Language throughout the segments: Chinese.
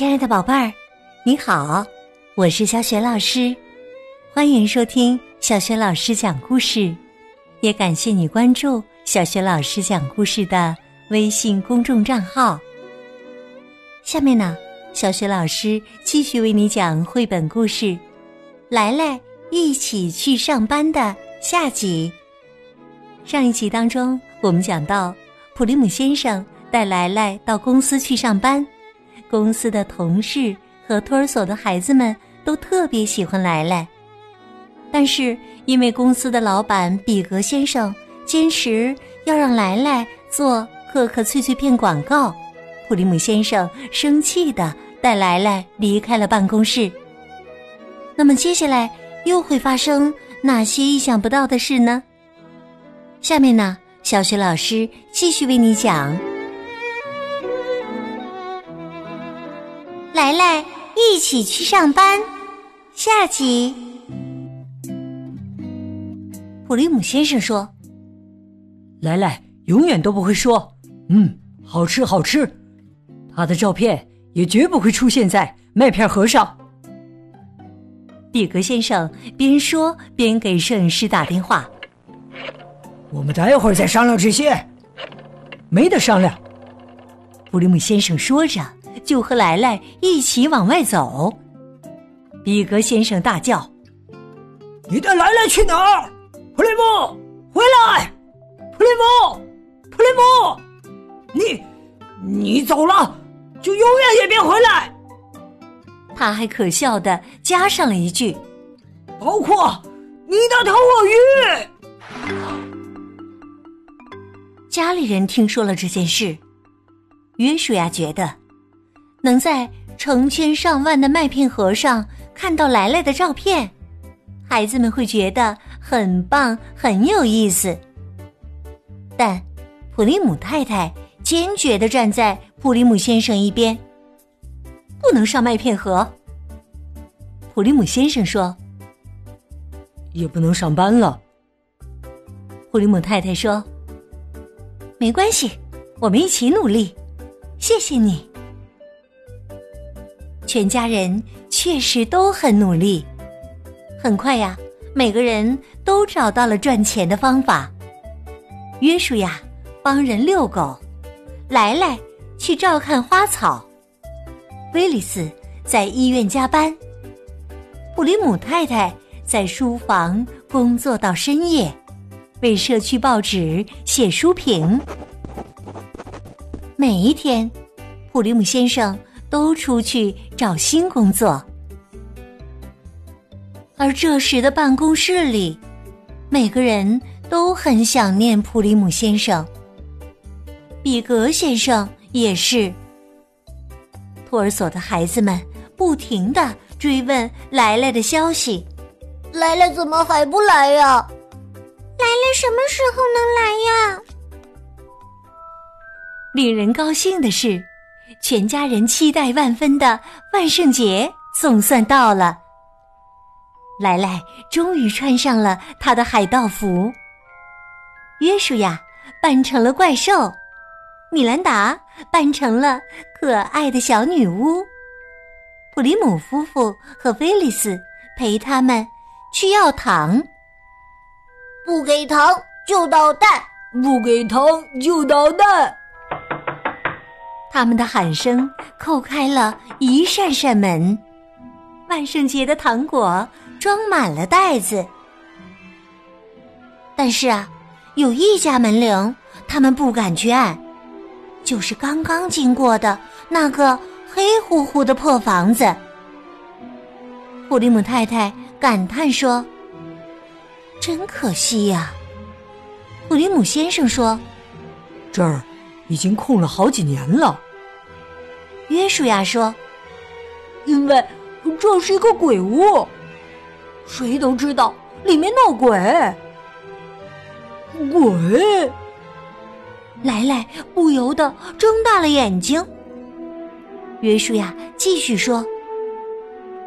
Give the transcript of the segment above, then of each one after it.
亲爱的宝贝儿，你好，我是小雪老师，欢迎收听小雪老师讲故事，也感谢你关注小雪老师讲故事的微信公众账号。下面呢，小雪老师继续为你讲绘本故事《来来一起去上班》的下集。上一集当中，我们讲到普利姆先生带来来到公司去上班。公司的同事和托儿所的孩子们都特别喜欢来来，但是因为公司的老板比格先生坚持要让来来做可可脆脆片广告，普利姆先生生气的带来来离开了办公室。那么接下来又会发生哪些意想不到的事呢？下面呢，小雪老师继续为你讲。来来，一起去上班。下集，普利姆先生说：“来来永远都不会说‘嗯，好吃好吃’，他的照片也绝不会出现在麦片盒上。”比格先生边说边给摄影师打电话：“我们待会儿再商量这些。”没得商量，普利姆先生说着。就和来来一起往外走，比格先生大叫：“你带来来去哪儿？普利姆，回来！普利姆，普利姆，你，你走了，就永远也别回来。”他还可笑的加上了一句：“包括你的头鳄鱼。”家里人听说了这件事，约书亚觉得。能在成千上万的麦片盒上看到来来的照片，孩子们会觉得很棒，很有意思。但普利姆太太坚决的站在普利姆先生一边，不能上麦片盒。普利姆先生说：“也不能上班了。”普利姆太太说：“没关系，我们一起努力。”谢谢你。全家人确实都很努力，很快呀，每个人都找到了赚钱的方法。约书亚帮人遛狗，来来去照看花草，威利斯在医院加班，普里姆太太在书房工作到深夜，为社区报纸写书评。每一天，普里姆先生。都出去找新工作，而这时的办公室里，每个人都很想念普利姆先生。比格先生也是。托儿所的孩子们不停的追问来来的消息：“来来怎么还不来呀？来来什么时候能来呀？”令人高兴的是。全家人期待万分的万圣节总算到了。莱莱终于穿上了他的海盗服。约书亚扮成了怪兽，米兰达扮成了可爱的小女巫。普里姆夫妇和菲利斯陪他们去要糖。不给糖就捣蛋，不给糖就捣蛋。他们的喊声扣开了一扇扇门，万圣节的糖果装满了袋子。但是啊，有一家门铃，他们不敢去按，就是刚刚经过的那个黑乎乎的破房子。普利姆太太感叹说：“真可惜呀。”普利姆先生说：“这儿。”已经空了好几年了，约书亚说：“因为这是一个鬼屋，谁都知道里面闹鬼。”鬼，莱莱不由得睁大了眼睛。约书亚继续说：“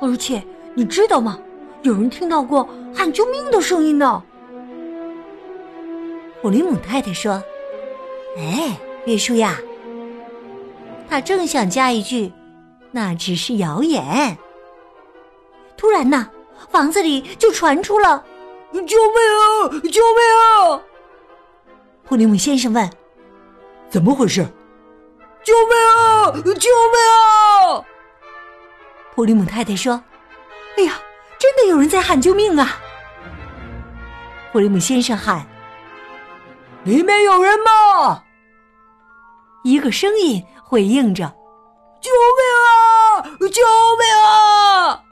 而且你知道吗？有人听到过喊救命的声音呢。”普林姆太太说：“哎。”约书亚，他正想加一句：“那只是谣言。突然呢，房子里就传出了“救命啊！救命啊！”普利姆先生问：“怎么回事？”“救命啊！救命啊！”普利姆太太说：“哎呀，真的有人在喊救命啊！”普利姆先生喊：“里面有人吗？”一个声音回应着：“救命啊！救命啊！”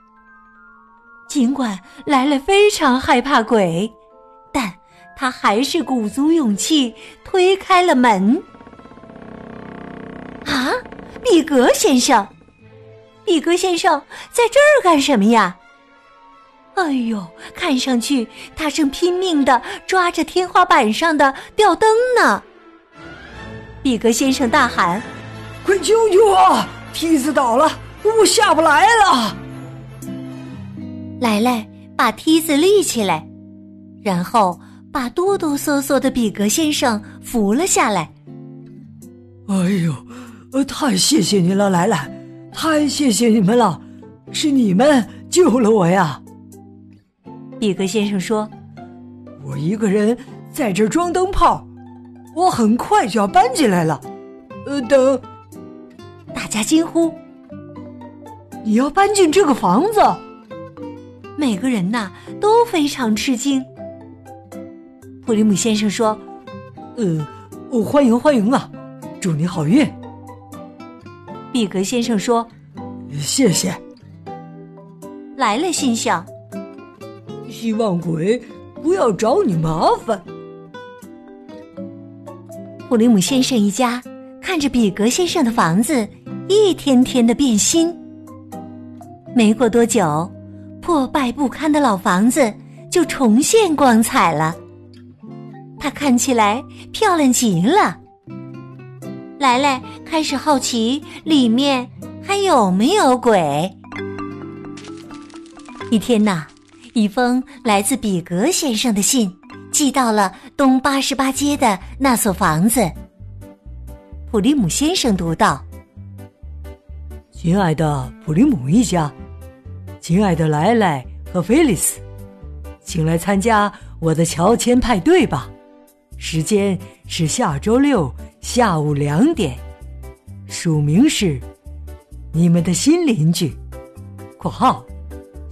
尽管莱莱非常害怕鬼，但他还是鼓足勇气推开了门。啊，比格先生，比格先生在这儿干什么呀？哎呦，看上去他正拼命的抓着天花板上的吊灯呢。比格先生大喊：“快救救我！梯子倒了，我下不来了。”莱莱把梯子立起来，然后把哆哆嗦嗦的比格先生扶了下来。哎呦，呃，太谢谢您了，莱莱，太谢谢你们了，是你们救了我呀。比格先生说：“我一个人在这装灯泡，我很快就要搬进来了。”呃，等，大家惊呼：“你要搬进这个房子？”每个人呐都非常吃惊。普里姆先生说：“呃，欢迎欢迎啊，祝你好运。”比格先生说：“谢谢。”来了，心想：“希望鬼不要找你麻烦。”普里姆先生一家看着比格先生的房子一天天的变新。没过多久。破败不堪的老房子就重现光彩了，它看起来漂亮极了。莱莱开始好奇里面还有没有鬼。一天呐，一封来自比格先生的信寄到了东八十八街的那所房子。普利姆先生读道：“亲爱的普利姆一家。”亲爱的莱莱和菲利斯，请来参加我的乔迁派对吧！时间是下周六下午两点。署名是你们的新邻居（括号），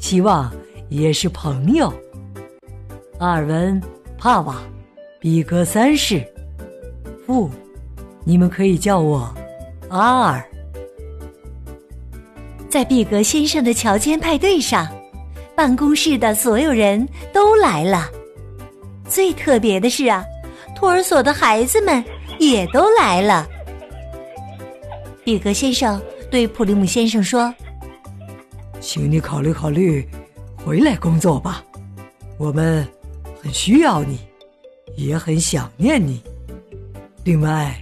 希望也是朋友。阿尔文·帕瓦，比格三世。父，你们可以叫我阿尔。在比格先生的乔迁派对上，办公室的所有人都来了。最特别的是啊，托儿所的孩子们也都来了。比格先生对普利姆先生说：“请你考虑考虑，回来工作吧。我们很需要你，也很想念你。另外，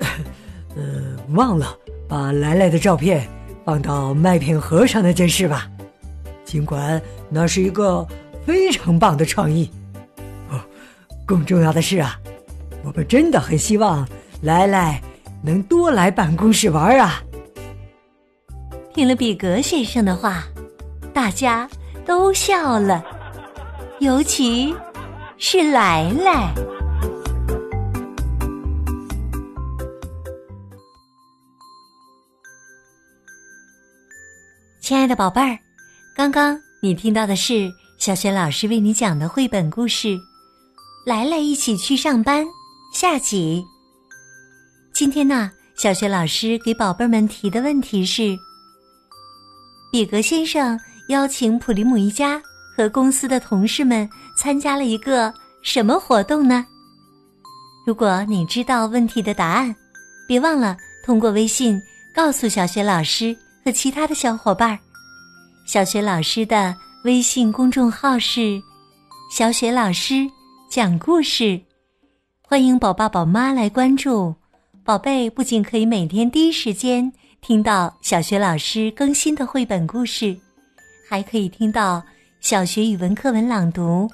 呃，忘了把来来的照片。”放到麦片盒上那件事吧，尽管那是一个非常棒的创意。哦，更重要的是啊，我们真的很希望来来能多来办公室玩啊。听了比格先生的话，大家都笑了，尤其是来来。亲爱的宝贝儿，刚刚你听到的是小雪老师为你讲的绘本故事《来来一起去上班》下集。今天呢，小雪老师给宝贝们提的问题是：比格先生邀请普利姆一家和公司的同事们参加了一个什么活动呢？如果你知道问题的答案，别忘了通过微信告诉小雪老师。和其他的小伙伴儿，小雪老师的微信公众号是“小雪老师讲故事”，欢迎宝爸宝妈来关注。宝贝不仅可以每天第一时间听到小雪老师更新的绘本故事，还可以听到小学语文课文朗读。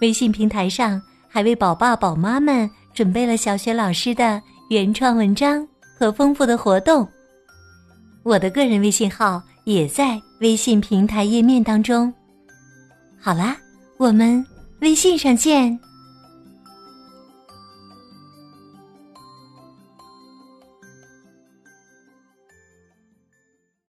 微信平台上还为宝爸宝妈们准备了小学老师的原创文章和丰富的活动。我的个人微信号也在微信平台页面当中。好啦，我们微信上见。